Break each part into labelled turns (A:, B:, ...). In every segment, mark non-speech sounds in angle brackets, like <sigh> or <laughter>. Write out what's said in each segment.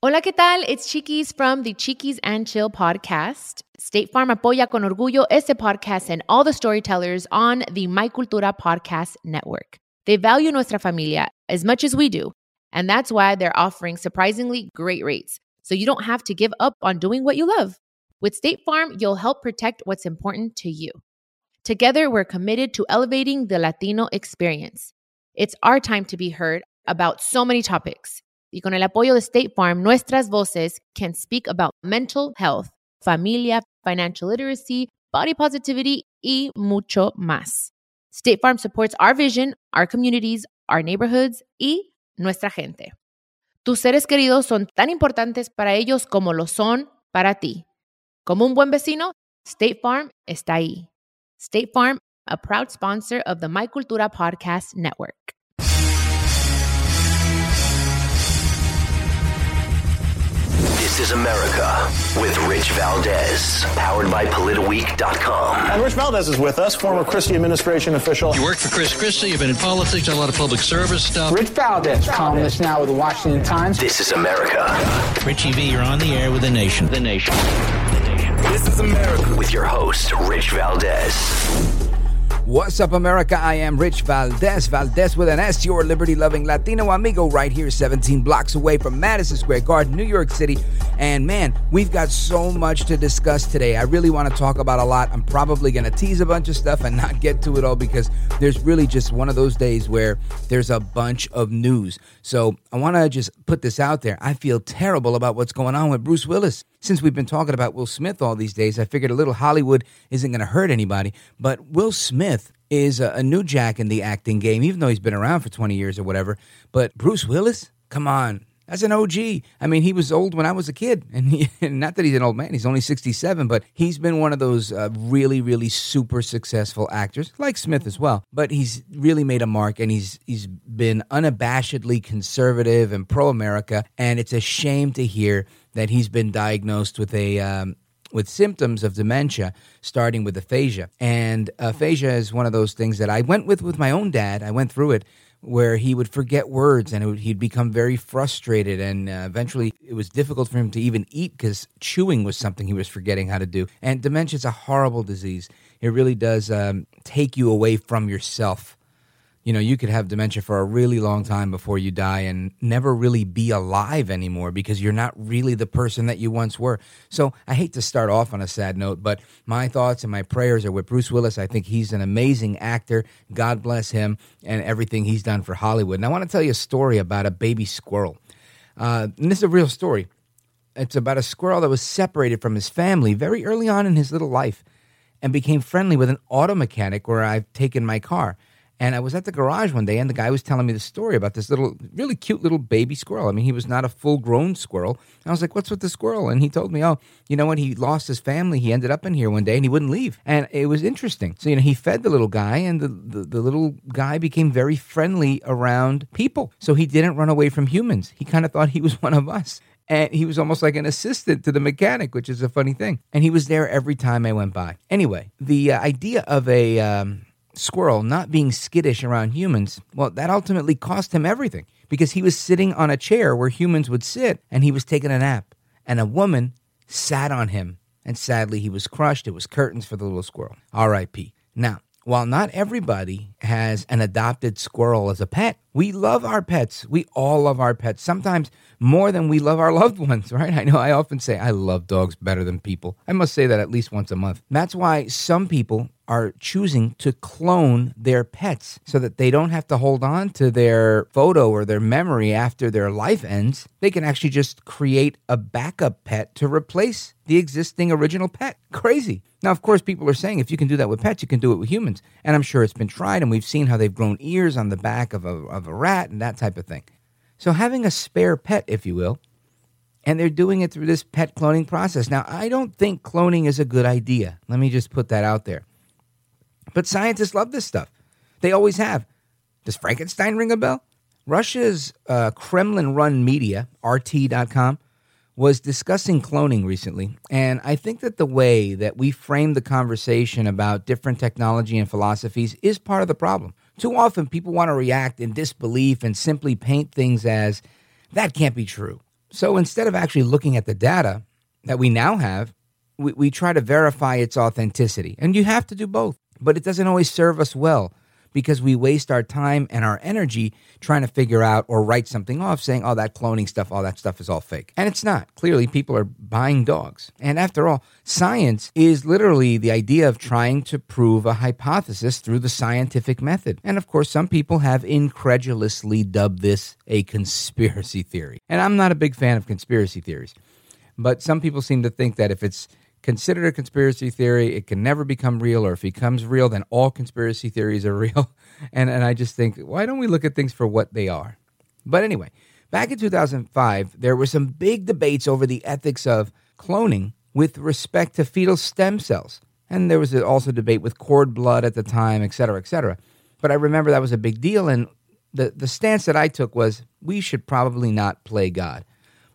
A: Hola, ¿qué tal? It's Chiquis from the Chiquis and Chill podcast. State Farm apoya con orgullo este podcast and all the storytellers on the My Cultura podcast network. They value nuestra familia as much as we do, and that's why they're offering surprisingly great rates. So you don't have to give up on doing what you love. With State Farm, you'll help protect what's important to you. Together, we're committed to elevating the Latino experience. It's our time to be heard about so many topics. Y con el apoyo de State Farm, nuestras voces can speak about mental health, familia, financial literacy, body positivity, y mucho más. State Farm supports our vision, our communities, our neighborhoods y nuestra gente. Tus seres queridos son tan importantes para ellos como lo son para ti. Como un buen vecino, State Farm está ahí. State Farm, a proud sponsor of the My Cultura Podcast Network.
B: This is America with Rich Valdes, powered by PolitiWeek.com.
C: And Rich Valdes is with us, former Christie administration official.
D: You worked for Chris Christie, you've been in politics, done a lot of public service stuff.
E: Rich Valdes, columnist now with the Washington Times.
B: This is America.
D: Richie V, you're on the air with the nation. the nation. The nation.
B: This is America with your host, Rich Valdes.
F: What's up, America? I am Rich Valdes, Valdes with an S, your liberty loving Latino amigo, right here, 17 blocks away from Madison Square Garden, New York City. And man, we've got so much to discuss today. I really want to talk about a lot. I'm probably going to tease a bunch of stuff and <laughs> not get to it all because there's really just one of those days where there's a bunch of news. So I want to just put this out there. I feel terrible about what's going on with Bruce Willis. Since we've been talking about Will Smith all these days, I figured a little Hollywood isn't going to hurt anybody. But Will Smith is a, new jack in the acting game, even though he's been around for 20 years or whatever. But Bruce Willis, come on. That's an OG. I mean, he was old when I was a kid, and he, <laughs> not that he's an old man. He's only sixty-seven, but he's been one of those uh, really, really super successful actors, like Smith as well. But he's really made a mark, and he's he's been unabashedly conservative and pro-America. And it's a shame to hear that he's been diagnosed with a um, with symptoms of dementia, starting with aphasia. And aphasia is one of those things that I went with with my own dad. I went through it where he would forget words and would, he'd become very frustrated. And uh, eventually, it was difficult for him to even eat because chewing was something he was forgetting how to do. And dementia is a horrible disease. It really does um, take you away from yourself you know, you could have dementia for a really long time before you die and never really be alive anymore because you're not really the person that you once were. So I hate to start off on a sad note, but my thoughts and my prayers are with Bruce Willis. I think he's an amazing actor. God bless him and everything he's done for Hollywood. And I want to tell you a story about a baby squirrel. Uh, and this is a real story. It's about a squirrel that was separated from his family very early on in his little life and became friendly with an auto mechanic where I've taken my car. And I was at the garage one day, and the guy was telling me the story about this little, really cute little baby squirrel. I mean, he was not a full grown squirrel. And I was like, What's with the squirrel? And he told me, Oh, you know what? He lost his family. He ended up in here one day and he wouldn't leave. And it was interesting. So, you know, he fed the little guy, and the, the, the little guy became very friendly around people. So he didn't run away from humans. He kind of thought he was <laughs> one of us and he was almost like an assistant to the mechanic, which is a funny thing. And he was there every time I went by. Anyway, the uh, idea of a um, squirrel not being skittish around humans, well, that ultimately cost him everything because he was sitting on a chair where humans would sit and he was taking a nap. And a woman sat on him. And sadly, he was crushed. It was curtains for the little squirrel. R.I.P. Now, while not everybody has an adopted squirrel as a pet, we love our pets. We all love our pets, sometimes more than we love our <laughs> loved ones, right? I know I often say I love dogs better than people. I must say that at least once a month. That's why some people are choosing to clone their pets so that they don't have to hold on to their photo or their memory after their life ends. They can actually just create a backup pet to replace the existing original pet. Crazy. Now, of course, people are saying if you can do that with pets, you can do it with humans. And I'm sure it's been tried, and we've seen how they've grown ears on the back of a, of a rat and that type of thing. So, having a spare pet, if you will, and they're doing it through this pet cloning process. Now, I don't think cloning is a good idea. Let me just put that out there. But scientists love this stuff. They always have. Does Frankenstein ring a bell? Russia's uh, Kremlin run media, RT.com, was discussing cloning recently. And I think that the way that we frame the conversation about different technology and philosophies is part of the problem. Too often, people want to react in disbelief and simply paint things as that can't be true. So instead of actually looking at the data that we now have, we, we try to verify its authenticity. And you have to do both, but it doesn't always serve us well because we waste our time and our energy trying to figure out or write something off saying, oh, that cloning stuff, all that stuff is all fake. And it's not. Clearly, people are buying dogs. And after all, science is literally the idea of trying to prove a hypothesis through the scientific method. And of course, some people have incredulously dubbed this a conspiracy theory. And I'm not a big fan of conspiracy theories. But some people seem to think that if it's considered a conspiracy theory. It can never become real, or if it becomes real, then all conspiracy theories are <laughs> real. And, and I just think, why don't we look at things for what they are? But anyway, back in 2005, there were some big debates over the ethics of cloning with respect to fetal stem cells. And there was also debate with cord blood at the time, et cetera, et cetera. But I remember that was a big deal. And the, the stance that I took was we should probably not play God.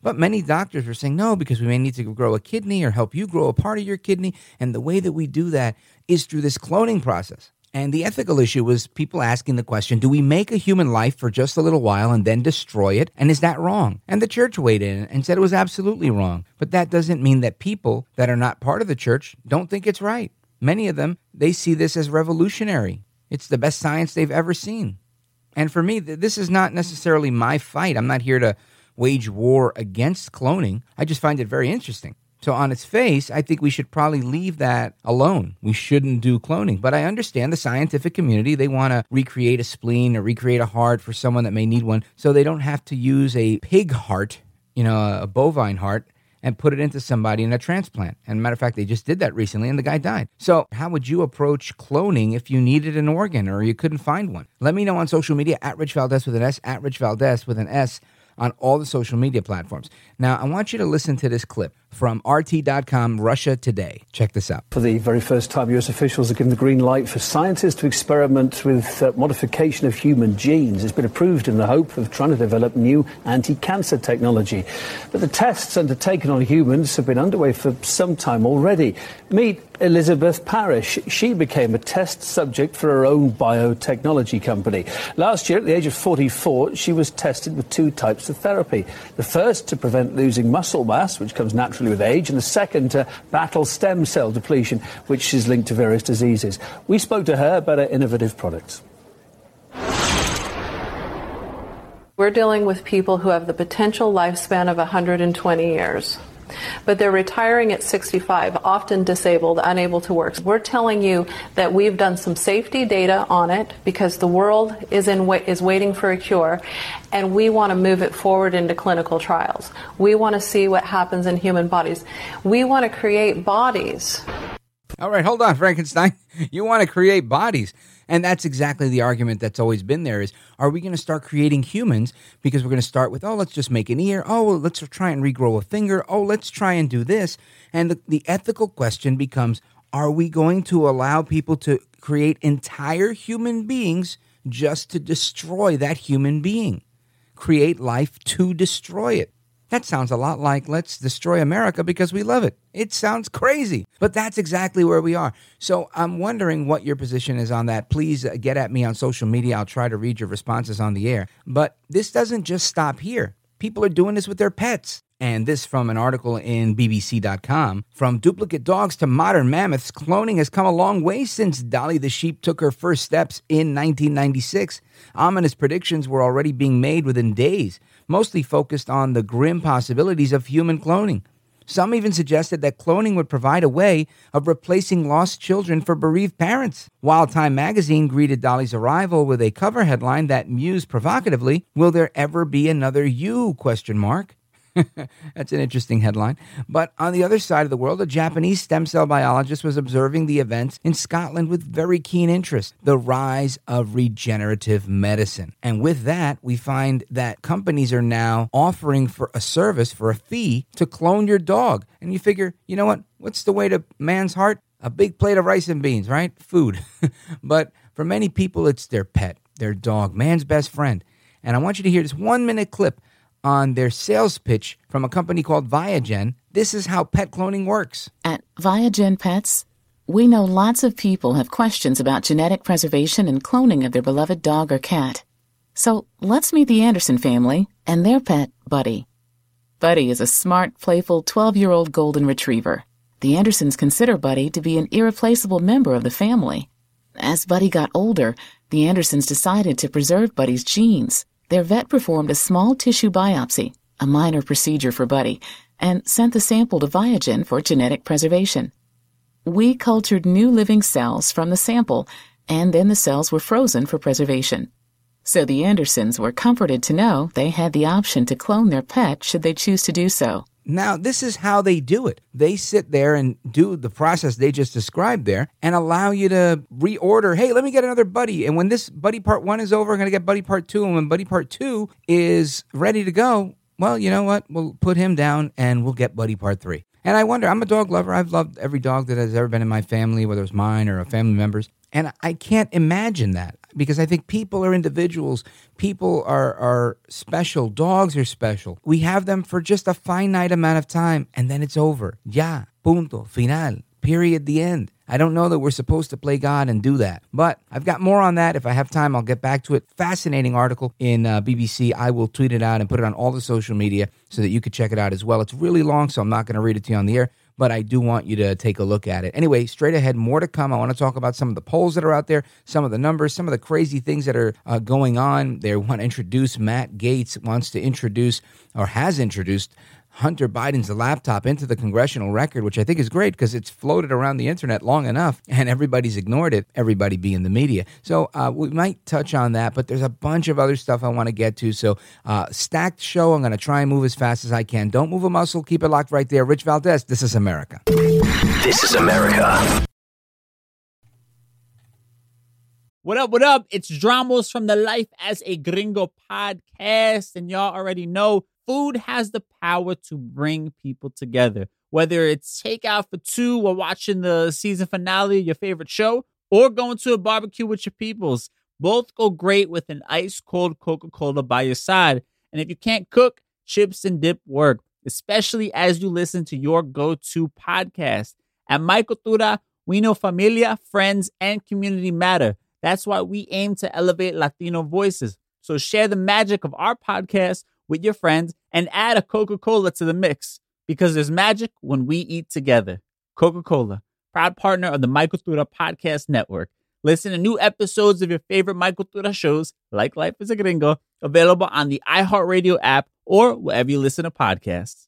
F: But many doctors were saying no because we may need to grow a kidney or help you grow a part of your kidney. And the way that we do that is through this cloning process. And the ethical issue was people asking the question do we make a human life for just a little while and then destroy it? And is that wrong? And the church weighed in and said it was absolutely wrong. But that doesn't mean that people that are not part of the church don't think it's right. Many of them, they see this as revolutionary. It's the best science they've ever seen. And for me, this is not necessarily my fight. I'm not here to wage war against cloning. I just find it very interesting. So, on its face, I think we should probably leave that alone. We shouldn't do cloning. But I understand the scientific community. They want to recreate a spleen or recreate a heart for someone that may need one so they don't have to use a pig heart, you know, a bovine heart, and put it into somebody in a transplant. And matter of fact, they just did that recently and the guy died. So, how would you approach cloning if you needed an organ or you couldn't find one? Let me know on social media at Rich Valdes with an S, at Rich Valdes with an S on all the social media platforms. Now, I want you to listen to this clip from RT.com Russia Today. Check this out.
G: For the very first time, US officials have given the green light for scientists to experiment with uh, modification of human genes. It's been approved in the hope of trying to develop new anti cancer technology. But the tests undertaken on humans have been underway for some time already. Meet Elizabeth Parrish. She became a test subject for her own biotechnology company. Last year, at the age of 44, she was tested with two types of therapy. The first to prevent losing muscle mass, which comes naturally with age, and the second to battle stem cell depletion, which is linked to various diseases. We spoke to her about her innovative products.
H: We're dealing with people who have the potential lifespan of 120 years but they're retiring at 65, often disabled, unable to work. We're telling you that we've done some safety data on it because the world is in is waiting for a cure, and we want to move it forward into clinical trials. We want to see what happens in human bodies. We want to create bodies.
F: All right, hold on, <laughs> Frankenstein. You want to create bodies. And that's exactly the argument that's always been there is are we going to start creating humans because we're going to start with, oh, let's just make an ear. Oh, let's try and regrow a finger. Oh, let's try and do this. And the, the ethical question becomes are we going to allow people to create entire human beings just to destroy that human being? Create life to destroy it. That sounds a lot like let's destroy America because we love it. It sounds crazy, but that's exactly where we are. So I'm wondering what your position is on that. Please uh, get at me on social media. I'll try to read your responses on the air. But this doesn't just stop here. People are doing this with their pets. And this from an article in BBC.com. From duplicate dogs to modern mammoths, cloning has come a long way since Dolly the sheep took her first steps in 1996. Ominous predictions were already being made within days, mostly focused on the grim possibilities of human cloning. Some even suggested that cloning would provide a way of replacing lost children for bereaved parents. While Time magazine greeted Dolly's arrival with a cover headline that mused provocatively, "Will there ever be another you?" question mark. <laughs> That's an interesting headline. But on the other side of the world, a Japanese stem cell biologist was observing the events in Scotland with very keen interest the rise of regenerative medicine. And with that, we find that companies are now offering for a service for a fee to clone your dog. And you figure, you know what? What's the way to man's heart? A big plate of rice and beans, right? Food. <laughs> but for many people, it's their pet, their dog, man's best friend. And I want you to hear this one minute clip on their sales pitch from a company called ViaGen. This is how pet cloning works.
I: At ViaGen Pets, we know lots of people have questions about genetic preservation and cloning of their beloved dog or cat. So let's meet the Anderson family and their pet, Buddy. Buddy is a smart, playful 12 year old golden retriever. The Andersons consider Buddy to be an irreplaceable member of the family. As Buddy got older, the Andersons decided to preserve Buddy's genes. Their vet performed a small tissue biopsy, a minor procedure for Buddy, and sent the sample to ViaGen for genetic preservation. We cultured new living cells from the sample, and then the cells were frozen for preservation. So the Andersons were comforted to know they had the option to clone their pet should they choose to do so.
F: Now, this is how they do it. They sit there and do the process they just described there and allow you to reorder, hey, let me get another buddy. And when this buddy part one is over, I'm going to get buddy part two. And when buddy part two is ready to go, well, you know what? We'll put him down and we'll get buddy part three. And I wonder, I'm a dog lover. I've loved every dog that has ever been in my family, whether it's mine or a family member's. And I can't imagine that because I think people are individuals. People are, are special. Dogs are special. We have them for just a finite amount of time and then it's over. Ya, punto, final, period, the end. I don't know that we're supposed to play God and do that. But I've got more on that. If I have time, I'll get back to it. Fascinating article in uh, BBC. I will tweet it out and put it on all the social media so that you could check it out as well. It's really long, so I'm not going to read it to you on the air but I do want you to take a look at it. Anyway, straight ahead, more to come. I want to talk about some of the polls that are out there, some of the numbers, some of the crazy things that are uh, going on. They want to introduce Matt Gaetz, wants to introduce or has introduced Hunter Biden's laptop into the congressional record, which I think is great because it's floated around the internet long enough and everybody's ignored it, everybody being the media. So uh, we might touch on that, but there's a bunch of other stuff I want to get to. So, uh, stacked show. I'm going to try and move as fast as I can. Don't move a muscle. Keep it locked right there. Rich Valdes, this is America.
B: This is America.
J: What up, what up? It's Dramos from the Life as a Gringo podcast. And y'all already know food has the power to bring people together. Whether it's takeout for two while watching the season finale of your favorite show, or going to a barbecue with your peoples, both go great with an ice cold Coca Cola by your side. And if you can't cook, chips and dip work, especially as you listen to your go to podcast. At My Cultura, we know familia, friends, and community matter. That's why we aim to elevate Latino voices. So share the magic of our podcast with your friends and add a Coca Cola to the mix because there's magic when we eat together. Coca Cola, proud partner of the My Cultura Podcast Network. Listen to new episodes of your favorite My Cultura shows, like Life as a Gringo, available on the iHeartRadio app or wherever you listen to podcasts.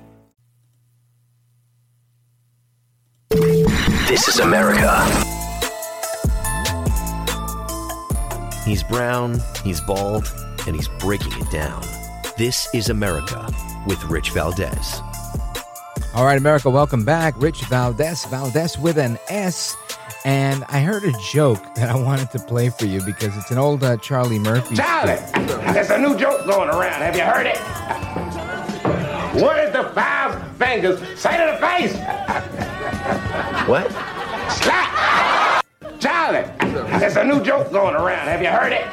B: This is America. He's brown, he's bald, and he's breaking it down. This is America with Rich Valdes.
F: All right, America, welcome back. Rich Valdes, Valdes with an S. And I heard a joke that I wanted to play for you because it's an old uh, Charlie Murphy.
K: Charlie, there's a new joke going around. Have you heard it? What is the five fingers say to the face? <laughs>
B: What?
K: Slap! Charlie, there's a new joke going around. Have you heard it?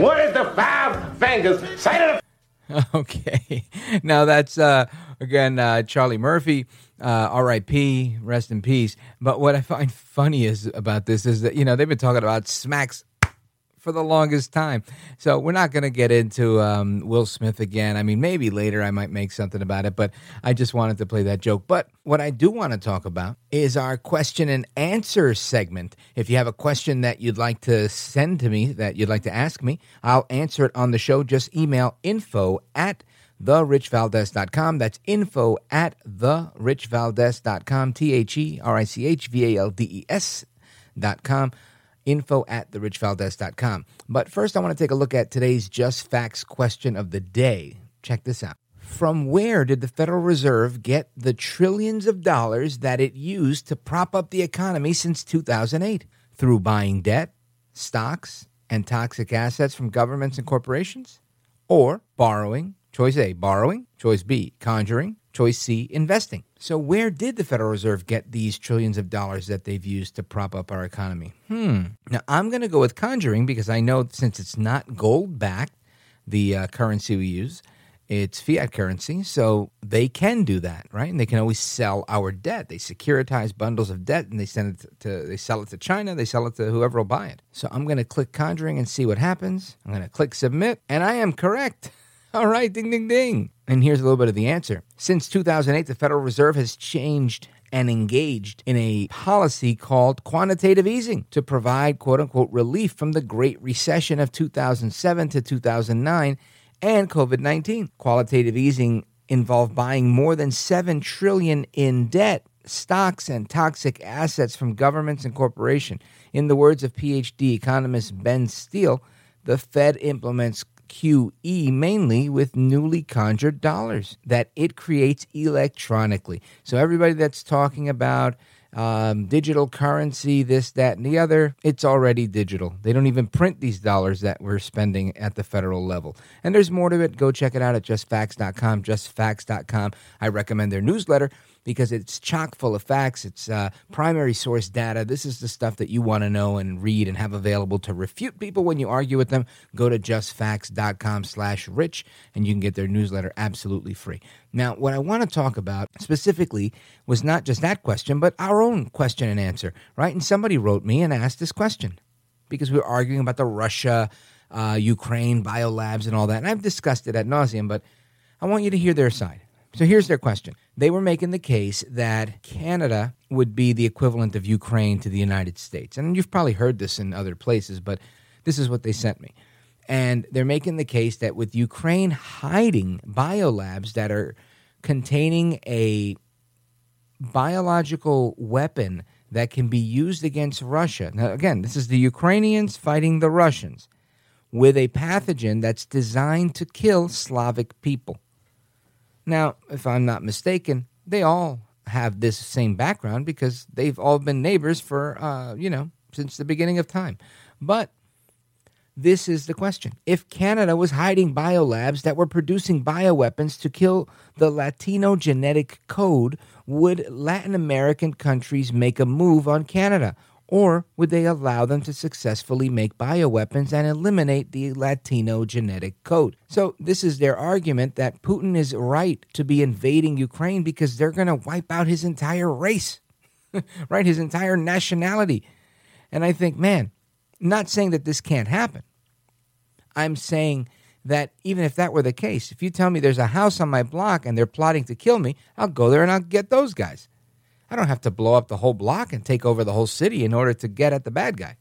K: What is the five fingers say to
F: the <laughs> Okay. Now that's uh again uh Charlie Murphy, uh RIP, rest in peace. But what I find funny is about this is that you know they've been talking about smacks for the longest time. So we're not going to get into um, Will Smith again. I mean, maybe later I might make something about it, but I just wanted to play that joke. But what I do want to talk about is our question and answer segment. If you have a question that you'd like to send to me, that you'd like to ask me, I'll answer it on the show. Just email info at therichvaldes.com. That's info at therichvaldes.com. T H E R I C H V A L D E S.com. Info at therichvaldes.com. But first, I want to take a look at today's Just Facts question of the day. Check this out. From where did the Federal Reserve get the trillions of dollars that it used to prop up the economy since 2008? Through buying debt, stocks, and toxic assets from governments and corporations? Or borrowing, choice A, borrowing, choice B, conjuring, choice C, investing. So, where did the Federal Reserve get these trillions of dollars that they've used to prop up our economy? Hmm. Now, I'm going to go with conjuring because I know since it's not gold backed, the uh, currency we use, it's fiat currency, so they can do that, right? And they can always sell our debt. They securitize bundles of debt and they send it to, they sell it to China, they sell it to whoever will buy it. So I'm going to click conjuring and see what happens. I'm going to click submit, and I am correct. <laughs> <laughs> All right, ding, ding, ding. And here's a little bit of the answer. Since 2008, the Federal Reserve has changed and engaged in a policy called quantitative easing to provide quote unquote relief from the Great Recession of 2007 to 2009 and COVID 19. Quantitative easing involved buying more than 7 trillion in debt, stocks and toxic assets from governments and corporations. In the words of PhD economist Benn Steil, the Fed implements QE mainly with newly conjured dollars that it creates electronically. So everybody that's talking about um, digital currency, this, that, and the other, it's already digital. They don't even print these dollars that we're spending at the federal level. And there's more to it. Go check it out at justfacts.com, justfacts.com. I recommend their newsletter because it's chock full of facts. It's uh, primary source data. This is the stuff that you want to know and read and have available to refute people when you argue with them. Go to justfacts.com slash rich and you can get their newsletter absolutely free. Now, what I want to talk about specifically was not just that question, but our own question and answer, right? And somebody wrote me and asked this question because we were arguing about the Russia, uh, Ukraine, biolabs, and all that. And I've discussed it at nauseum, but I want you to hear their side. So here's their question. They were making the case that Canada would be the equivalent of Ukraine to the United States. And you've probably heard this in other places, but this is what they sent me. And they're making the case that with Ukraine hiding biolabs that are containing a biological weapon that can be used against Russia. Now, again, this is the Ukrainians fighting the Russians with a pathogen that's designed to kill Slavic people. Now, if I'm not mistaken, they all have this same background because they've all been neighbors for, uh, you know, since the beginning of time. But this is the question. If Canada was hiding biolabs that were producing bioweapons to kill the Latino genetic code, would Latin American countries make a move on Canada? Or would they allow them to successfully make bioweapons and eliminate the Latino genetic code? So, this is their argument that Putin is right to be invading Ukraine because they're going to wipe out his entire race, <laughs> right? His entire nationality. And I think, man, not saying that this can't happen. I'm saying that even if that were the case, if you tell me there's a house on my block and they're plotting to kill me, I'll go there and I'll get those guys. I don't have to blow up the whole block and take over the whole city in order to get at the bad guy,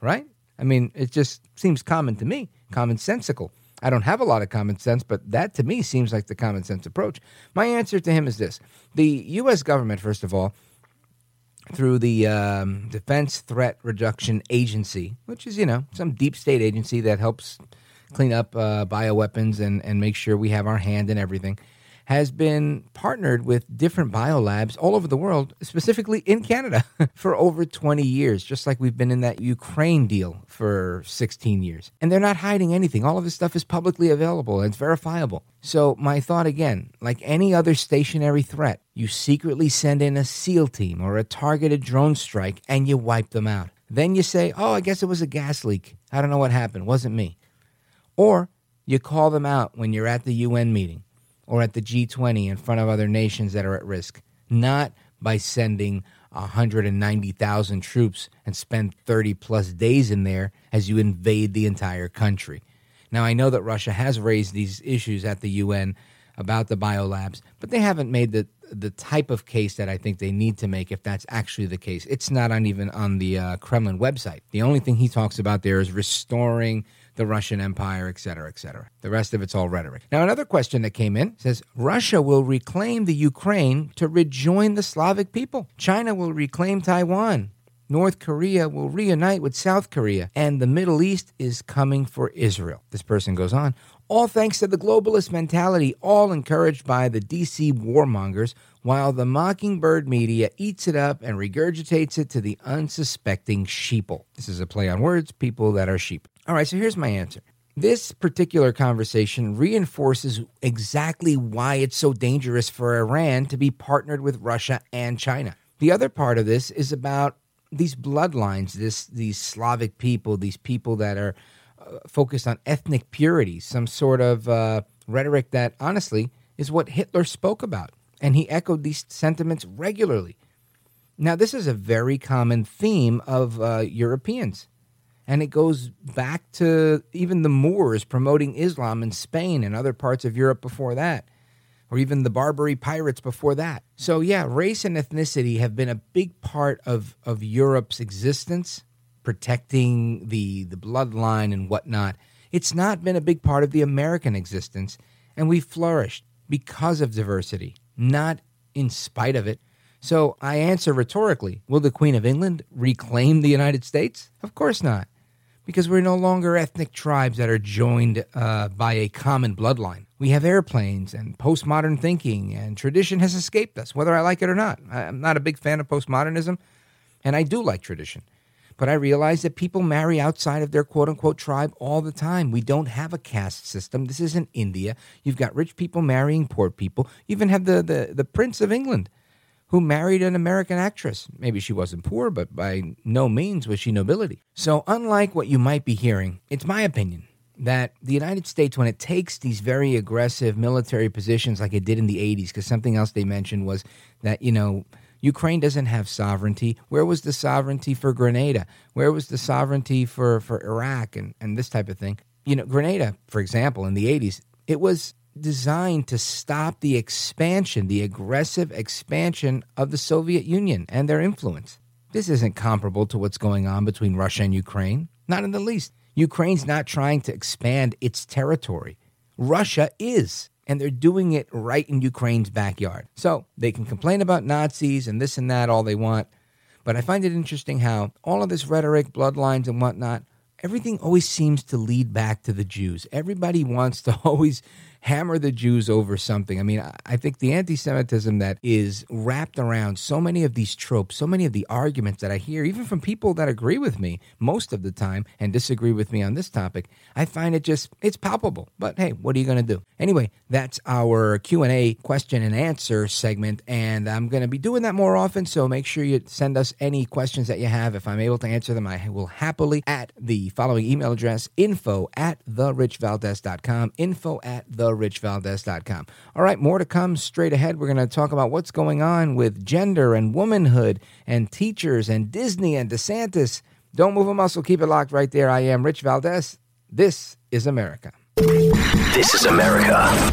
F: right? I mean, it just seems common to me, commonsensical. I don't have a lot of common sense, but that to me seems like the common sense approach. My answer to him is this the U.S. government, first of all, through the um, Defense Threat Reduction Agency, which is, you know, some deep state agency that helps clean up uh, bioweapons and, and make sure we have our hand in everything has been partnered with different biolabs all over the world, specifically in Canada, <laughs> for over 20 years, just like we've been in that Ukraine deal for 16 years. And they're not hiding anything. All of this stuff is publicly available and it's verifiable. So, my thought again like any other stationary threat, you secretly send in a SEAL team or a targeted drone strike and you wipe them out. Then you say, oh, I guess it was a gas leak. I don't know what happened. Wasn't me. Or you call them out when you're at the UN meeting or at the G20 in front of other nations that are at risk, not by sending 190,000 troops and spend 30 plus days in there as you invade the entire country. Now, I know that Russia has raised these issues at the UN about the biolabs, but they haven't made the the type of case that I think they need to make if that's actually the case. It's not on even on the uh, Kremlin website. The only thing he talks about there is restoring the Russian Empire, et cetera, et cetera. The rest of it's all rhetoric. Now, another question that came in says Russia will reclaim the Ukraine to rejoin the Slavic people. China will reclaim Taiwan. North Korea will reunite with South Korea, and the Middle East is coming for Israel. This person goes on. All thanks to the globalist mentality, all encouraged by the DC warmongers, while the mockingbird media eats it up and regurgitates it to the unsuspecting sheeple. This is a play on words, people that are sheep. All right, so here's my answer. This particular conversation reinforces exactly why it's so dangerous for Iran to be partnered with Russia and China. The other part of this is about these bloodlines, this these Slavic people, these people that are uh, focused on ethnic purity, some sort of uh, rhetoric that honestly is what Hitler spoke about, and he echoed these sentiments regularly. Now, this is a very common theme of uh, Europeans, and it goes back to even the Moors promoting Islam in Spain and other parts of Europe before that or even the Barbary pirates before that. So, yeah, race and ethnicity have been a big part of, of Europe's existence, protecting the, the bloodline and whatnot. It's not been a big part of the American existence, and we flourished because of diversity, not in spite of it. So, I answer rhetorically Will the Queen of England reclaim the United States? Of course not, because we're no longer ethnic tribes that are joined uh, by a common bloodline. We have airplanes and postmodern thinking, and tradition has escaped us, whether I like it or not. I'm not a big fan of postmodernism, and I do like tradition. But I realize that people marry outside of their quote unquote tribe all the time. We don't have a caste system. This isn't India. You've got rich people marrying poor people. You even have the, the, the Prince of England who married an American actress. Maybe she wasn't poor, but by no means was she nobility. So, unlike what you might be hearing, it's my opinion that the United States, when it takes these very aggressive military positions like it did in the 80s, because something else they mentioned was that, you know, Ukraine doesn't have sovereignty. Where was the sovereignty for Grenada? Where was the sovereignty for, for Iraq and, and this type of thing? You know, Grenada, for example, in the 80s, it was designed to stop the expansion, the aggressive expansion of the Soviet Union and their influence. This isn't comparable to what's going on between Russia and Ukraine, not in the least. Ukraine's not trying to expand its territory. Russia is, and they're doing it right in Ukraine's backyard. So they can complain about Nazis and this and that all they want. But I find it interesting how all of this rhetoric, bloodlines, and whatnot, everything always seems to lead back to the Jews. Everybody wants to <laughs> always hammer the Jews over something. I mean, I think the anti Semitism that is wrapped around so many of these tropes, so many of the arguments that I hear, even from people that agree with me most of the time and disagree with me on this topic, I find it just, it's palpable. But hey, what are you going to do? Anyway, that's our Q&A question and answer segment, and I'm going to be doing that more often, so make sure you send us any questions that you have. If I'm able to answer them, I will happily at the following email address, info at therichvaldes.com, info at the richvaldes.com. All right, more to come straight ahead. We're going to talk about what's going on with gender and womanhood and teachers and Disney and DeSantis. Don't move a muscle. Keep it locked right there. I am Rich Valdes. This is America.
B: This is America.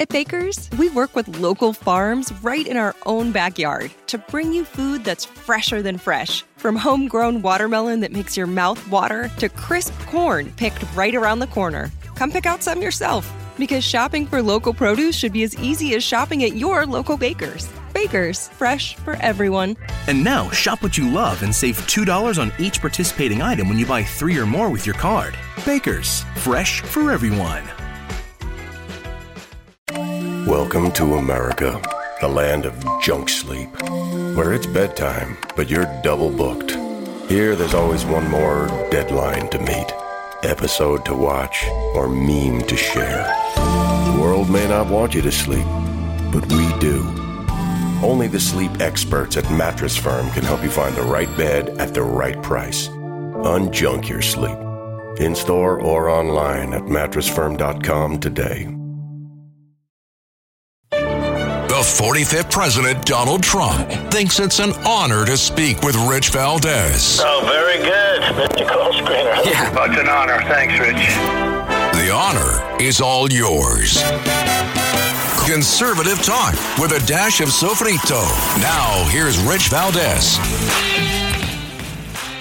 L: At Baker's, we work with local farms right in our own backyard to bring you food that's fresher than fresh. From homegrown watermelon that makes your mouth water to crisp corn picked right around the corner. Come pick out some yourself because shopping for local produce should be as easy as shopping at your local Baker's. Baker's, fresh for everyone.
M: And now, shop what you love and save $2 on each participating item when you buy three or more with your card. Baker's, fresh for everyone.
N: Welcome to America, the land of junk sleep, where it's bedtime, but you're double booked. Here, there's always one more deadline to meet, episode to watch, or meme to share. The world may not want you to sleep, but we do. Only the sleep experts at Mattress Firm can help you find the right bed at the right price. Unjunk your sleep. In store or online at mattressfirm.com today.
O: The 45th President, Donald Trump, thinks it's an honor to speak with Rich Valdes.
P: Oh, very good. Mr. Call screener.
O: Yeah.
P: Oh, it's an honor. Thanks, Rich.
O: The honor is all yours. Conservative talk with a dash of sofrito. Now, here's Rich Valdes.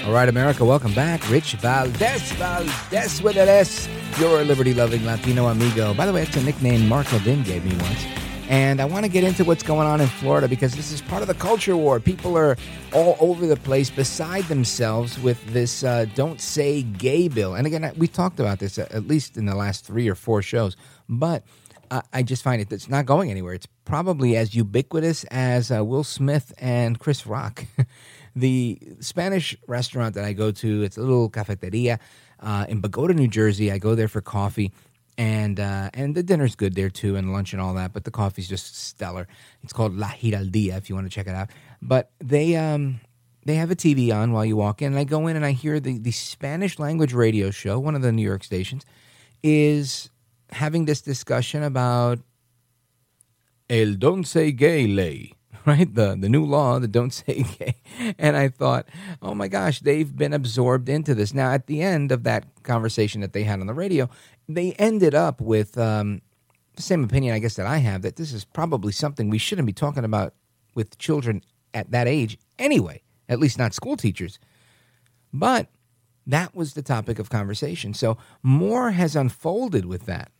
F: All right, America, welcome back. Rich Valdes, Valdes with an S, your liberty loving Latino amigo. By the way, it's a nickname Mark Levin gave me once. And I want to get into what's going on in Florida because this is part of the culture war. People are all over the place, beside themselves, with this uh, "Don't Say Gay" bill. And again, we talked about this at least in the last three or four shows, but uh, I just find it it's not going anywhere. It's probably as ubiquitous as uh, Will Smith and Chris Rock. <laughs> the Spanish restaurant that I go to, it's a little cafeteria uh, in Bogota, New Jersey. I go there for coffee and uh, and the dinner's good there too, and lunch and all that. But the coffee's just stellar. It's called La Giraldia if you want to check it out. But they um they have a TV on while you walk in, and I go in and I hear the the Spanish language radio show, one of the New York stations, is having this discussion about el don't say gay ley. <laughs> Right, the the new law, the don't say <laughs> gay, and I thought, oh my gosh, they've been absorbed into this. Now, at the end of that conversation that they had on the radio, they ended up with um, the same opinion, I guess, that I have that this is probably something we shouldn't be talking about with children at that age anyway, at least not school teachers. But that was the topic of conversation. So more has unfolded with that.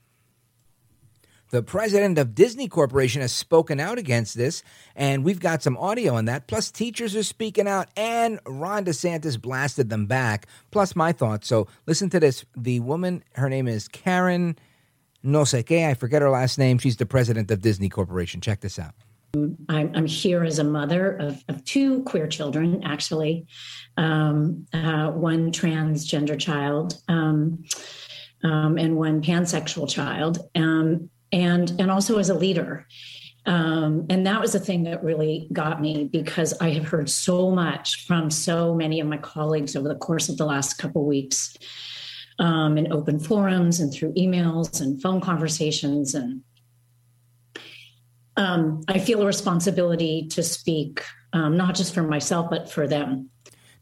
F: The president of Disney Corporation has spoken out against this, and we've got some audio on that. Plus, teachers are speaking out, and Ron DeSantis blasted them back. Plus, my thoughts. So, listen to this. The woman, her name is Karen No. I forget her last name. She's the president of Disney Corporation. Check this out.
Q: I'm, here as a mother of, of two queer children, actually, um, uh, one transgender child um, um, and one pansexual child. And and also as a leader um, and that was the thing that really got me because I have heard so much from so many of my colleagues over the course of the last couple weeks um, in open forums and through emails and phone conversations. And um, I feel a responsibility to speak, um, not just for myself, but for them.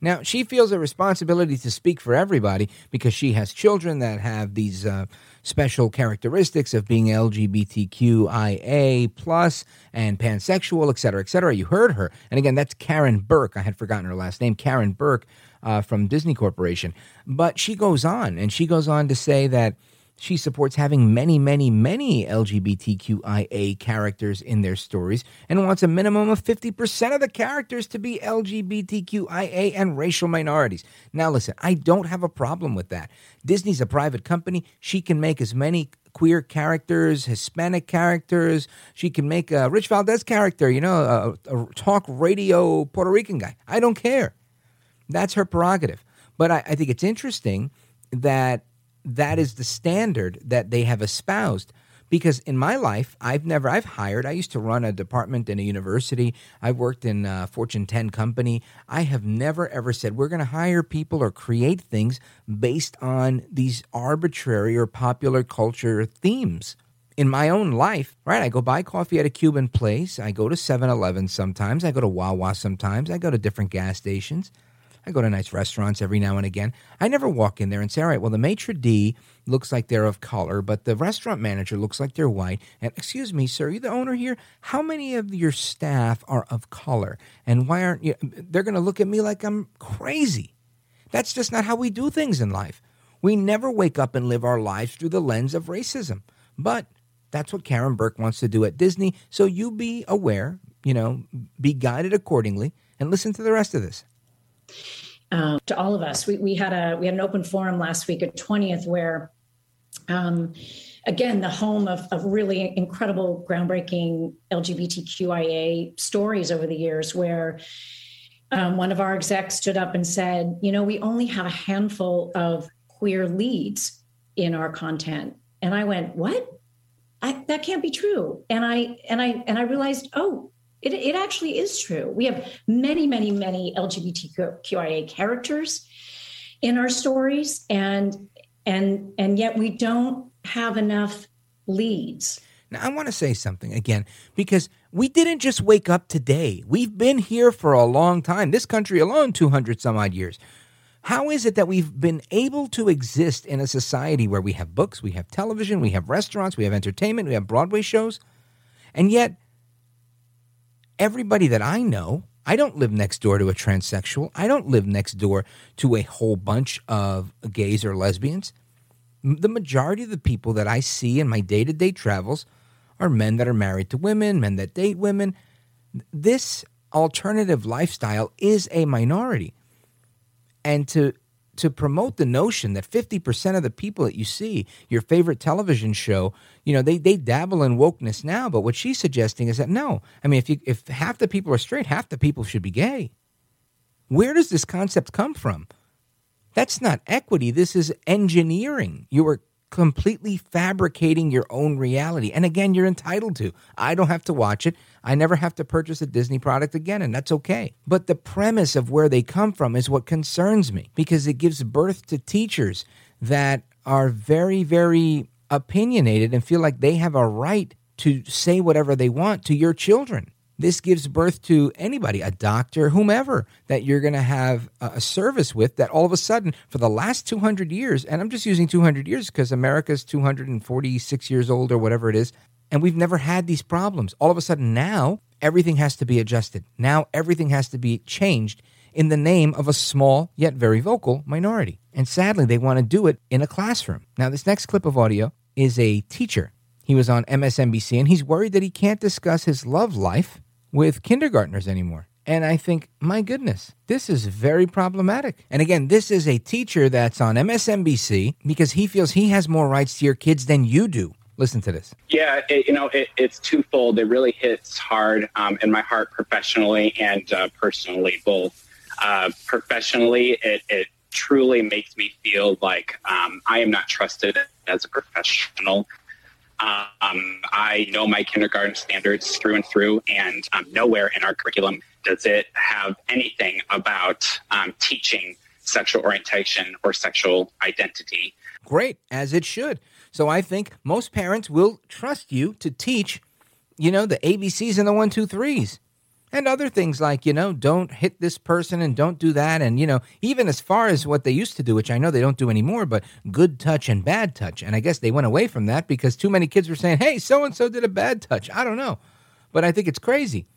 F: Now, she feels a responsibility to speak for everybody because she has children that have these. Uh, special characteristics of being LGBTQIA plus and pansexual, et cetera, et cetera. You heard her. And again, that's Karen Burke. I had forgotten her last name, Karen Burke uh, from Disney Corporation. But she goes on, and she goes on to say that she supports having many, many, many LGBTQIA characters in their stories and wants a minimum of 50% of the characters to be LGBTQIA and racial minorities. Now, listen, I don't have a problem with that. Disney's a private company. She can make as many queer characters, Hispanic characters. She can make a Rich Valdes character, you know, a, a talk radio Puerto Rican guy. I don't care. That's her prerogative. But I, I think it's interesting that that is the standard that they have espoused. Because in my life i've never i've hired i used to run a department in a university. I worked in a fortune 10 company. I have never ever said we're going to hire people or create things based on these arbitrary or popular culture themes. In my own life right i go buy coffee at a cuban place. I go to 7-eleven sometimes. I go to wawa sometimes. I go to different gas stations I go to nice restaurants every now and again. I never walk in there and say, all right, well, the maitre d' looks like they're of color, but the restaurant manager looks like they're white. And excuse me, sir, you the owner here? How many of your staff are of color? And why aren't you? They're going to look at me like I'm crazy. That's just not how we do things in life. We never wake up and live our lives through the lens of racism. But that's what Karen Burke wants to do at Disney. So you be aware, you know, be guided accordingly, and listen to the rest of this
Q: um, to all of us. We, we had a we had an open forum last week at 20th where um, again the home of, of really incredible groundbreaking lgbtqia stories over the years where um, one of our execs stood up and said you know we only have a handful of queer leads in our content. And i went what? I, that can't be true. And i and i and i realized oh it, it actually is true. We have many, many, many LGBTQIA characters in our stories, and and and yet we don't have enough leads.
F: Now, I want to say something again because we didn't just wake up today. We've been here for a long time. This country alone, 200 some odd years. How is it that we've been able to exist in a society where we have books, we have television, we have restaurants, we have entertainment, we have Broadway shows, and yet everybody that I know, I don't live next door to a transsexual. I don't live next door to a whole bunch of gays or lesbians. The majority of the people that I see in my day to day travels are men that are married to women, men that date women. This alternative lifestyle is a minority. And to to promote the notion that 50% of the people that you see, your favorite television show, you know, they, they dabble in wokeness now, but what she's suggesting is that no. I mean, if you if half the people are straight, half the people should be gay. Where does this concept come from? That's not equity. This is engineering. You are completely fabricating your own reality. And again, you're entitled to. I don't have to watch it. I never have to purchase a Disney product again, and that's okay. But the premise of where they come from is what concerns me because it gives birth to teachers that are very, very opinionated and feel like they have a right to say whatever they want to your children. This gives birth to anybody, a doctor, whomever, that you're going to have a service with that all of a sudden, for the last 200 years, and I'm just using 200 years because America's 246 years old or whatever it is, and we've never had these problems. All of a sudden, now everything has to be adjusted. Now everything has to be changed in the name of a small yet very vocal minority. And sadly, they want to do it in a classroom. Now, this next clip of audio is a teacher. He was on MSNBC and he's worried that he can't discuss his love life with kindergartners anymore. And I think, my goodness, this is very problematic. And again, this is a teacher that's on MSNBC because he feels he has more rights to your kids than you do. Listen to this.
R: Yeah, it, you know, it, it's twofold. It really hits hard um, in my heart professionally and uh, personally, both. Uh, professionally, it, it truly makes me feel like um, I am not trusted as a professional. Um, I know my kindergarten standards through and through, and um, nowhere in our curriculum does it have anything about um, teaching sexual orientation or sexual identity.
F: Great, as it should. So I think most parents will trust you to teach, you know, the ABCs and the one, two, threes and other things like you know don't hit this person and don't do that. And you know even as far as what they used to do which i know they don't do anymore but good touch and bad touch. And i guess they went away from that because too many kids were saying hey so and so did a bad touch. I don't know. But i think it's crazy.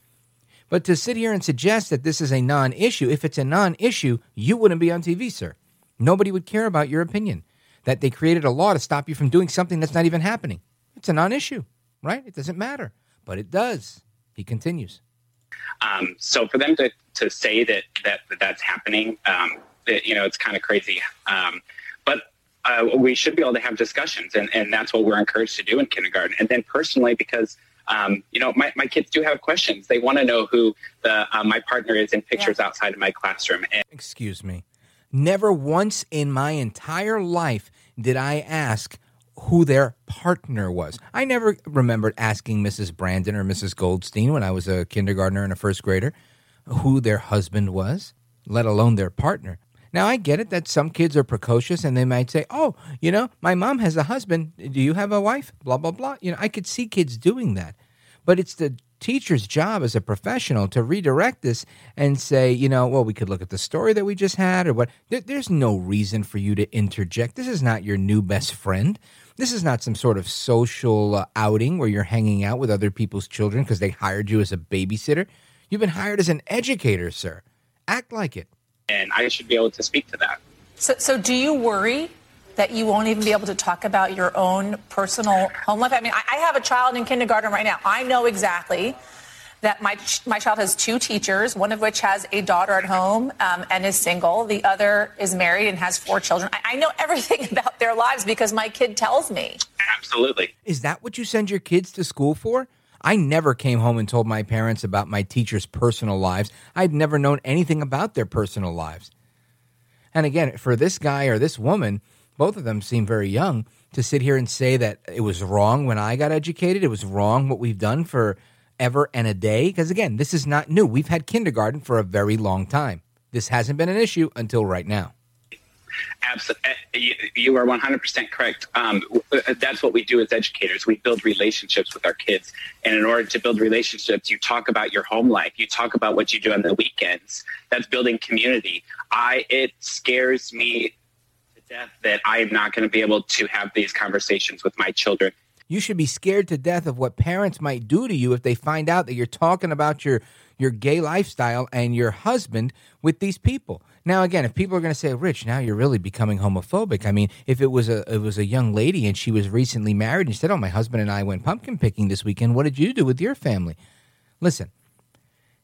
F: But to sit here and suggest that this is a non-issue if it's a non-issue you wouldn't be on tv sir. Nobody would care about your opinion that they created a law to stop you from doing something that's not even happening. It's a non-issue right? It doesn't matter. But it does. He continues
R: um, so for them to, to say that, that, that that's happening, um, it, you know, it's kind of crazy. Um, but uh, we should be able to have discussions, and, and that's what we're encouraged to do in kindergarten. And then personally, because um, you know, my, my kids do have questions. They want to know who the uh, my partner is in pictures yeah. outside of my classroom. And-
F: Excuse me. Never once in my entire life did I ask who their partner was. I never remembered asking Mrs. Brandon or Mrs. Goldstein when I was a kindergartner and a first grader who their husband was, let alone their partner. Now, I get it that some kids are precocious and they might say, Oh, you know, my mom has a husband. Do you have a wife? Blah, blah, blah. You know, I could see kids doing that. But it's the teacher's job as a professional to redirect this and say, you know, well, we could look at the story that we just had or what. there's no reason for you to interject. This is not your new best friend. This is not some sort of social uh, outing where you're hanging out with other people's children because they hired you as a babysitter. You've been hired as an educator, sir. Act like it.
R: And I should be able to speak to that.
S: So, so do you worry that you won't even be able to talk about your own personal home life? I mean, I, I have a child in kindergarten right now. I know exactly that my my child has two teachers, one of which has a daughter at home um, and is single. The other is married and has four children. I, I know everything <laughs> about their lives because my kid tells me.
R: Absolutely.
F: Is that what you send your kids to school for? I never came home and told my parents about my teachers' personal lives. I'd never known anything about their personal lives. And again, for this guy or this woman, both of them seem very young to sit here and say that it was wrong when I got educated. It was wrong what we've done for ever and a day? Because again, this is not new. We've had kindergarten for a very long time. This hasn't been an issue until right now.
R: Absolutely, you, you are 100% correct. Um, that's what we do as educators. We build relationships with our kids, and in order to build relationships, you talk about your home life. You talk about what you do on the weekends. That's building community. I it scares me death that I am not going to be able to have these conversations with my children.
F: You should be scared to death of what parents might do to you if they find out that you're talking about your your gay lifestyle and your husband with these people. Now, again, if people are going to say, "Rich, now you're really becoming homophobic," I mean, if it was a it was a young lady and she was recently married and she said, "Oh, my husband and I went pumpkin picking this weekend. What did you do with your family?" Listen,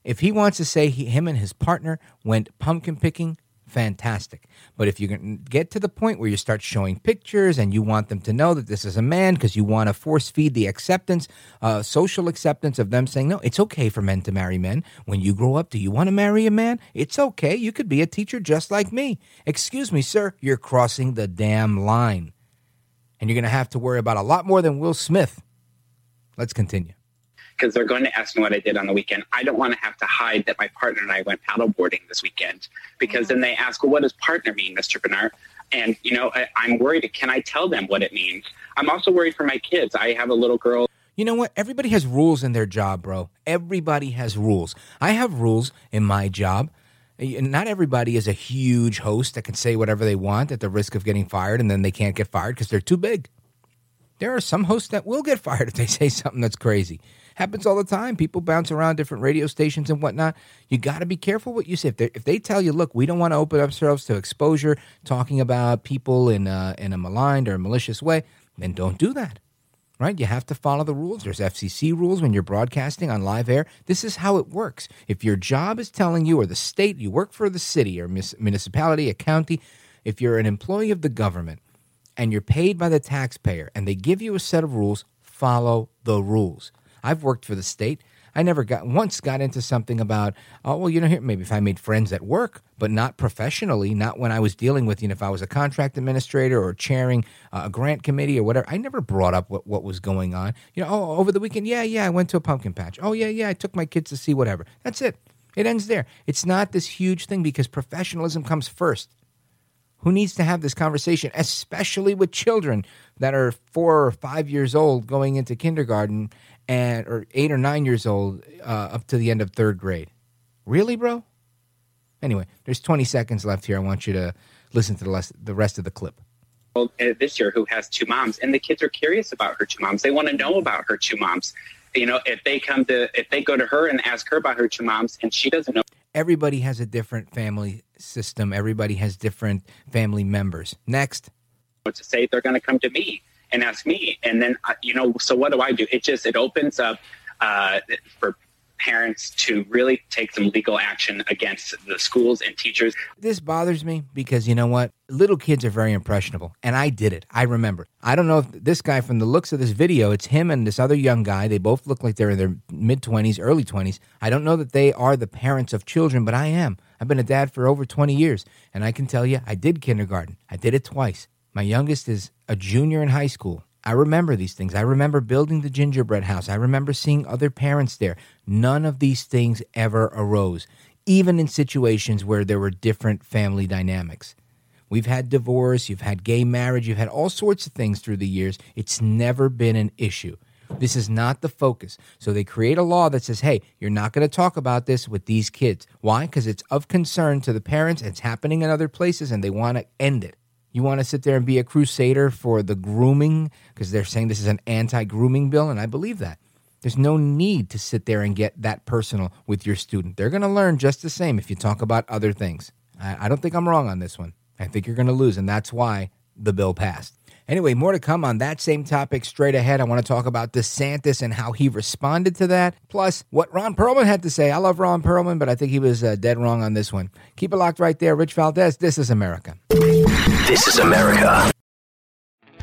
F: if he wants to say he, him and his partner went pumpkin picking, fantastic. But if you can get to the point where you start showing pictures and you want them to know that this is a man because you want to force feed the acceptance, uh, social acceptance of them saying, no, it's okay for men to marry men. When you grow up, do you want to marry a man? It's okay. You could be a teacher just like me. Excuse me, sir, you're crossing the damn line. And you're going to have to worry about a lot more than Will Smith. Let's continue
R: because they're going to ask me what I did on the weekend. I don't want to have to hide that my partner and I went paddleboarding this weekend because then they ask, well, what does partner mean, Mr. Bernard? And, you know, I, I'm worried. Can I tell them what it means? I'm also worried for my kids. I have a little girl.
F: You know what? Everybody has rules in their job, bro. Everybody has rules. I have rules in my job. Not everybody is a huge host that can say whatever they want at the risk of getting fired and then they can't get fired because they're too big. There are some hosts that will get <laughs> fired if they say something that's crazy. Happens all the time. People bounce around different radio stations and whatnot. You got to be careful what you say. If, if they tell you, look, we don't want to open ourselves to exposure, talking about people in a, in a maligned or malicious way, then don't do that. Right? You have to follow the rules. There's FCC rules when you're broadcasting on live air. This is how it works. If your job is telling you, or the state, you work for the city or municipality, a county, if you're an employee of the government and you're paid by the taxpayer and they give you a set of rules, follow the rules. I've worked for the state. I never got once got into something about oh well you know here maybe if I made friends at work but not professionally not when I was dealing with you know if I was a contract administrator or chairing a grant committee or whatever I never brought up what, what was going on. You know oh over the weekend yeah yeah I went to a pumpkin patch. Oh yeah yeah I took my kids to see whatever. That's it. It ends there. It's not this huge thing because professionalism comes first who needs to have this conversation especially with children that are four or five years old going into kindergarten and or eight or nine years old uh, up to the end of third grade. Really, bro? Anyway, there's 20 seconds left here. I want you to listen to the, less, the rest of the clip.
R: Uh, this year who has two moms, and the kids are curious about her two moms. They want to know about her two moms. You know, if they come to, if they go to her and ask her about her two moms, and she doesn't know.
F: Everybody has a different family system. Everybody has different family members. Next.
R: To say? They're going to come to me and ask me. And then, you know, so what do I do? It just, it opens up uh, for parents to really take some legal action against the schools and teachers.
F: This bothers me because you know what? Little kids are very impressionable, and I did it. I remember. I don't know if this guy, from the looks of this video, it's him and this other young guy. They both look like they're in their mid 20s, early 20s. I don't know that they are the parents of children, but I am. I've been a dad for over 20 years, and I can tell you, I did kindergarten. I did it twice. My youngest is a junior in high school. I remember these things. I remember building the gingerbread house. I remember seeing other parents there. None of these things ever arose, even in situations where there were different family dynamics. We've had divorce, you've had gay marriage, you've had all sorts of things through the years. It's never been an issue. This is not the focus. So they create a law that says, hey, you're not going to talk about this with these kids. Why? Because it's of concern to the parents. It's happening in other places and they want to end it. You want to sit there and be a crusader for the grooming because they're saying this is an anti grooming bill, and I believe that. There's no need to sit there and get that personal with your student. They're going to learn just the same if you talk about other things. I, I don't think I'm wrong on this one. I think you're going to lose, and that's why the bill passed. Anyway, more to come on that same topic straight ahead. I want to talk about DeSantis and how he responded to that, plus what Ron Perlman had to say. I love Ron Perlman, but I think he was uh, dead wrong on this one. Keep it locked right there. Rich Valdes, this is America.
B: This is America.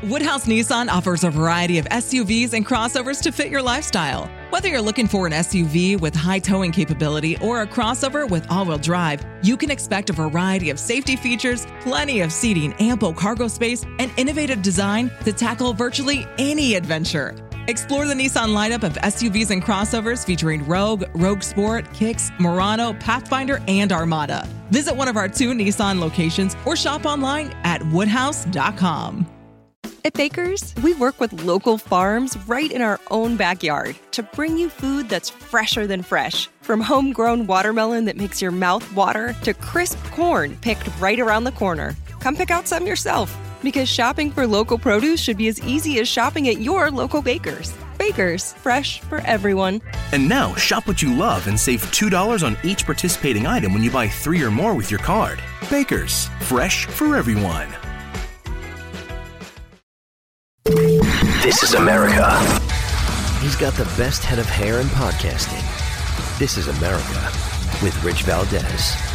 T: Woodhouse Nissan offers a variety of SUVs and crossovers to fit your lifestyle. Whether you're looking for an SUV with high towing capability or a crossover with all wheel drive, you can expect a variety of safety features, plenty of seating, ample cargo space, and innovative design to tackle virtually any adventure. Explore the Nissan lineup of SUVs and crossovers featuring Rogue, Rogue Sport, Kicks, Murano, Pathfinder, and Armada. Visit one of our two Nissan locations or shop online at woodhouse.com.
L: At Baker's, we work with local farms right in our own backyard to bring you food that's fresher than fresh. From homegrown watermelon that makes your mouth water to crisp corn picked right around the corner. Come pick out some yourself because shopping for local produce should be as easy as shopping at your local Baker's. Baker's, fresh for everyone.
M: And now, shop what you love and save $2 on each participating item when you buy three or more with your card. Baker's, fresh for everyone.
B: This is America. He's got the best head of hair in podcasting. This is America with Rich Valdes.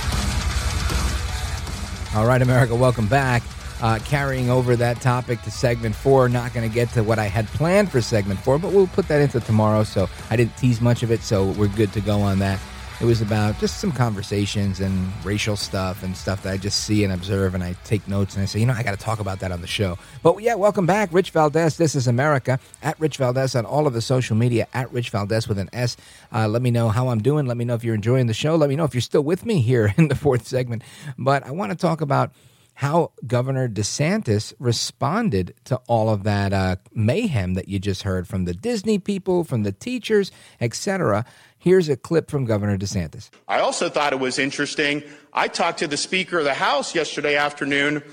F: All right, America, welcome back. Uh, carrying over that topic to segment four. Not going to get to what I had planned for segment four, but we'll put that into tomorrow. So I didn't tease much of it, so we're good to go on that. It was about just some conversations and racial stuff and stuff that I just see and observe, and I take notes and I say, you know, I got to talk about that on the show. But yeah, welcome back, Rich Valdes. This is America at Rich Valdes on all of the social media at Rich Valdes with an S. Uh, let me know how I'm doing. Let me know if you're enjoying the show. Let me know if you're still with me here <laughs> in the fourth segment. But I want to talk about how Governor DeSantis responded to all of that uh, mayhem that you just heard from the Disney people, from the teachers, etc. Here's a clip from Governor DeSantis.
U: I also thought it was interesting. I talked to the Speaker of the House yesterday afternoon,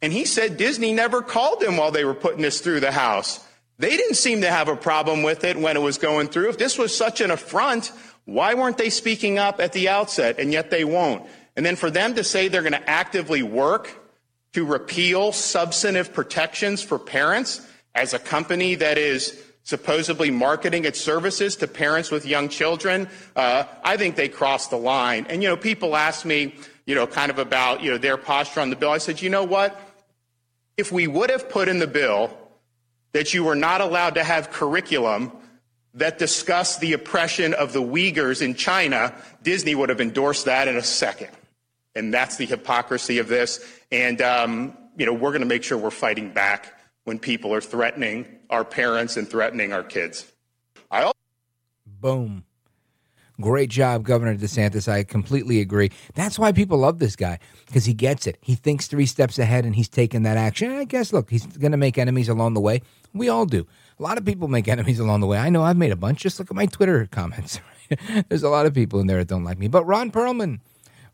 U: and he said Disney never called him while they were putting this through the House. They didn't seem to have a problem with it when it was going through. If this was such an affront, why weren't they speaking up at the outset? And yet they won't. And then for them to say they're going to actively work to repeal substantive protections for parents as a company that is supposedly marketing its services to parents with young children, uh, I think they crossed the line. And, you know, people ask me, you know, kind of about, you know, their posture on the bill. I said, you know what? If we would have put in the bill that you were not allowed to have curriculum that discussed the oppression of the Uyghurs in China, Disney would have endorsed that in a second. And that's the hypocrisy of this. And, um, you know, we're going to make sure we're fighting back when people are threatening our parents and threatening our kids. I also-
F: Boom. Great job, Governor DeSantis. I completely agree. That's why people love this guy because he gets it. He thinks three steps ahead and he's taking that action. And I guess, look, he's going to make enemies along the way. We all do. A lot of people make enemies along the way. I know I've made a bunch. Just look at my Twitter <laughs> comments. There's a lot of people in there that don't like me. But Ron Perlman,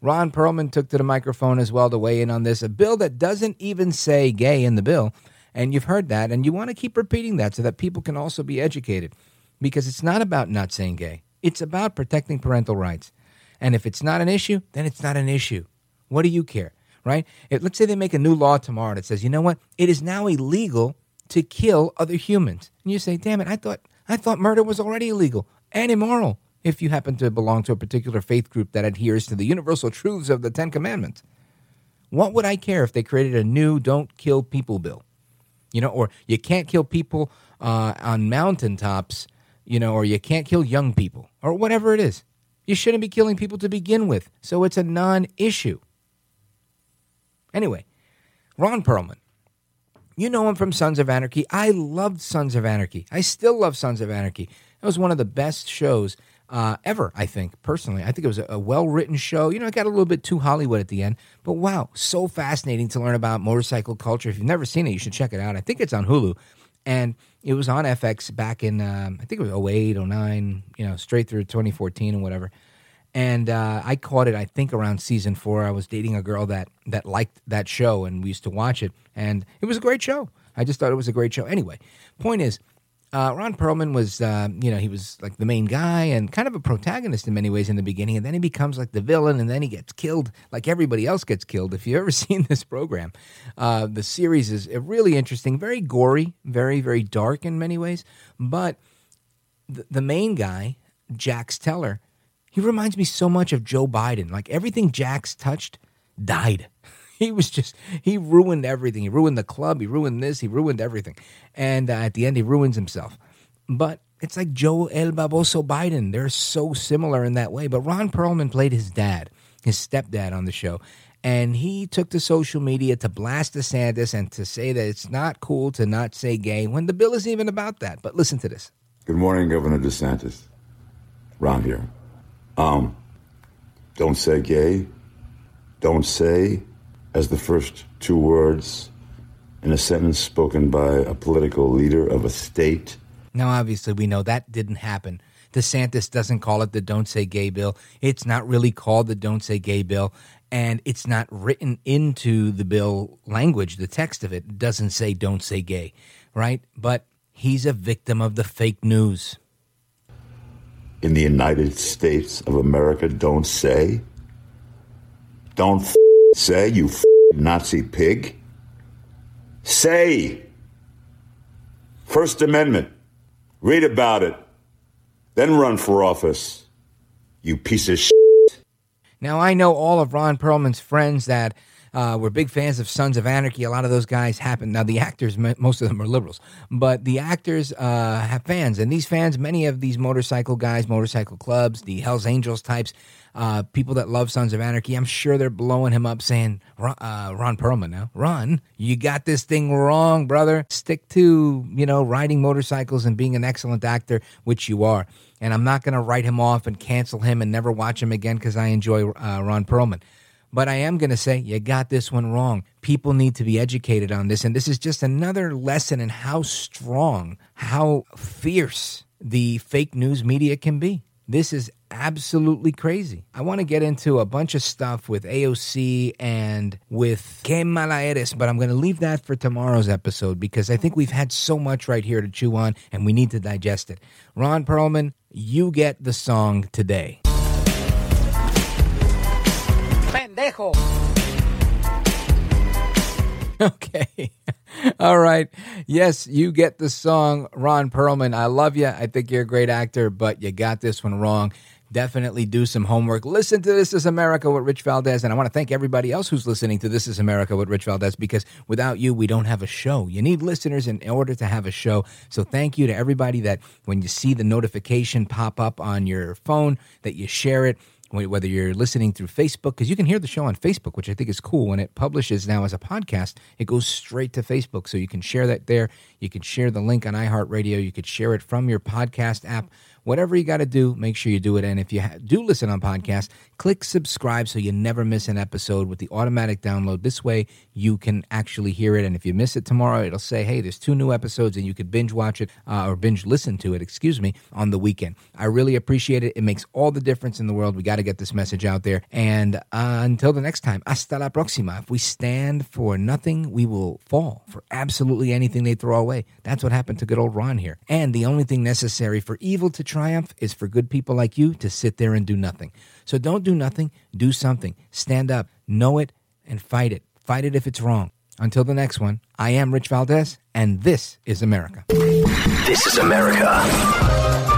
F: Ron Perlman took to the microphone as well to weigh in on this. A bill that doesn't even say gay in the bill. And you've heard that. And you want to keep repeating that so that people can also be educated. Because it's not about not saying gay, it's about protecting parental rights. And if it's not an issue, then it's not an issue. What do you care? Right? If, let's say they make a new law tomorrow that says, you know what? It is now illegal to kill other humans. And you say, damn it, I thought I thought murder was already illegal and immoral if you happen to belong to a particular faith group that adheres to the universal truths of the Ten Commandments. What would I care if they created a new don't kill people bill? You know, or you can't kill people uh, on mountaintops, you know, or you can't kill young people, or whatever it is. You shouldn't be killing people to begin with, so it's a non issue. Anyway, Ron Perlman. You know him from Sons of Anarchy. I loved Sons of Anarchy. I still love Sons of Anarchy. It was one of the best shows uh, ever, I think, personally. I think it was a, a well written show. You know, it got a little bit too Hollywood at the end, but wow, so fascinating to learn about motorcycle culture. If you've never seen it, you should check it out. I think it's on Hulu. And it was on FX back in, um, I think it was 08, 09, you know, straight through 2014 and whatever. And uh, I caught it, I think, around season four. I was dating a girl that, that liked that show, and we used to watch it. And it was a great show. I just thought it was a great show. Anyway, point is, uh, Ron Perlman was, uh, you know, he was like the main guy and kind of a protagonist in many ways in the beginning, and then he becomes like the villain, and then he gets killed like everybody else gets killed. If you've ever <laughs> seen this program, uh, the series is really interesting, very gory, very very dark in many ways. But the, the main guy, Jax Teller, he reminds me so much of Joe Biden. Like everything Jax touched died. <laughs> he was just he ruined everything. He ruined the club. He ruined this. He ruined everything. And uh, at the end, he ruins himself. But it's like Joe El Baboso Biden. They're so similar in that way. But Ron Perlman played his dad, his stepdad on the show, And he took to social media to blast DeSantis and to say that it's not cool to not say gay when the bill isn't even about that. But listen to this.
V: Good morning, Governor DeSantis. Ron here. Um, don't say gay. Don't say as the first two words in a sentence spoken by a political leader of a state.
F: Now, obviously, we know that didn't happen. DeSantis doesn't call it the Don't Say Gay bill. It's not really called the Don't Say Gay bill, and it's not written into the bill language. The text of it doesn't say Don't Say Gay, right? But he's a victim of the fake news.
V: In the United States of America, don't say. Don't f- say, you f- Nazi pig. Say. First Amendment. Read about it. Then run for office. You piece of shit.
F: Now, I know all of Ron Perlman's friends that uh, were big fans of Sons of Anarchy. A lot of those guys happen. Now, the actors, most of them are liberals, but the actors uh, have fans. And these fans, many of these motorcycle guys, motorcycle clubs, the Hells Angels types, uh, people that love Sons of Anarchy, I'm sure they're blowing him up saying, uh, Ron Perlman now, Ron, you got this thing wrong, brother. Stick to, you know, riding motorcycles and being an excellent actor, which you are. And I'm not going to write him off and cancel him and never watch him again because I enjoy uh, Ron Perlman. But I am going to say, you got this one wrong. People need to be educated on this. And this is just another lesson in how strong, how fierce the fake news media can be. This is absolutely crazy. I want to get into a bunch of stuff with AOC and with Que Mala Eres, but I'm going to leave that for tomorrow's episode because I think we've had so much right here to chew on and we need to digest it. Ron Perlman, you get the song today.
E: Pendejo. <laughs>
F: Okay. All right. Yes, you get the song, Ron Perlman. I love you. I think you're a great actor, but you got this one wrong. Definitely do some homework. Listen to This Is America with Rich Valdes. And I want to thank everybody else who's listening to This Is America with Rich Valdes because without you, we don't have a show. You need listeners in order to have a show. So thank you to everybody that when you see the notification pop up on your phone, that you share it whether you're listening through Facebook, because you can hear the show on Facebook, which I think is cool. When it publishes now as a podcast, it goes straight to Facebook. So you can share that there. You can share the link on iHeartRadio. You could share it from your podcast app whatever you got to do, make sure you do it. And if you ha- do listen on podcast, click subscribe so you never miss an episode with the automatic download. This way, you can actually hear it. And if you miss it tomorrow, it'll say, hey, there's two new episodes, and you could binge watch it uh, or binge listen to it, excuse me, on the weekend. I really appreciate it. It makes all the difference in the world. We got to get this message out there. And uh, until the next time, hasta la próxima. If we stand for nothing, we will fall for absolutely anything they throw away. That's what happened to good old Ron here. And the only thing necessary for evil to triumph is for good people like you to sit there and do nothing. So don't do nothing, do something. Stand up, know it, and fight it. Fight it if it's wrong. Until the next one, I am Rich Valdes, and this is America.
B: This is America.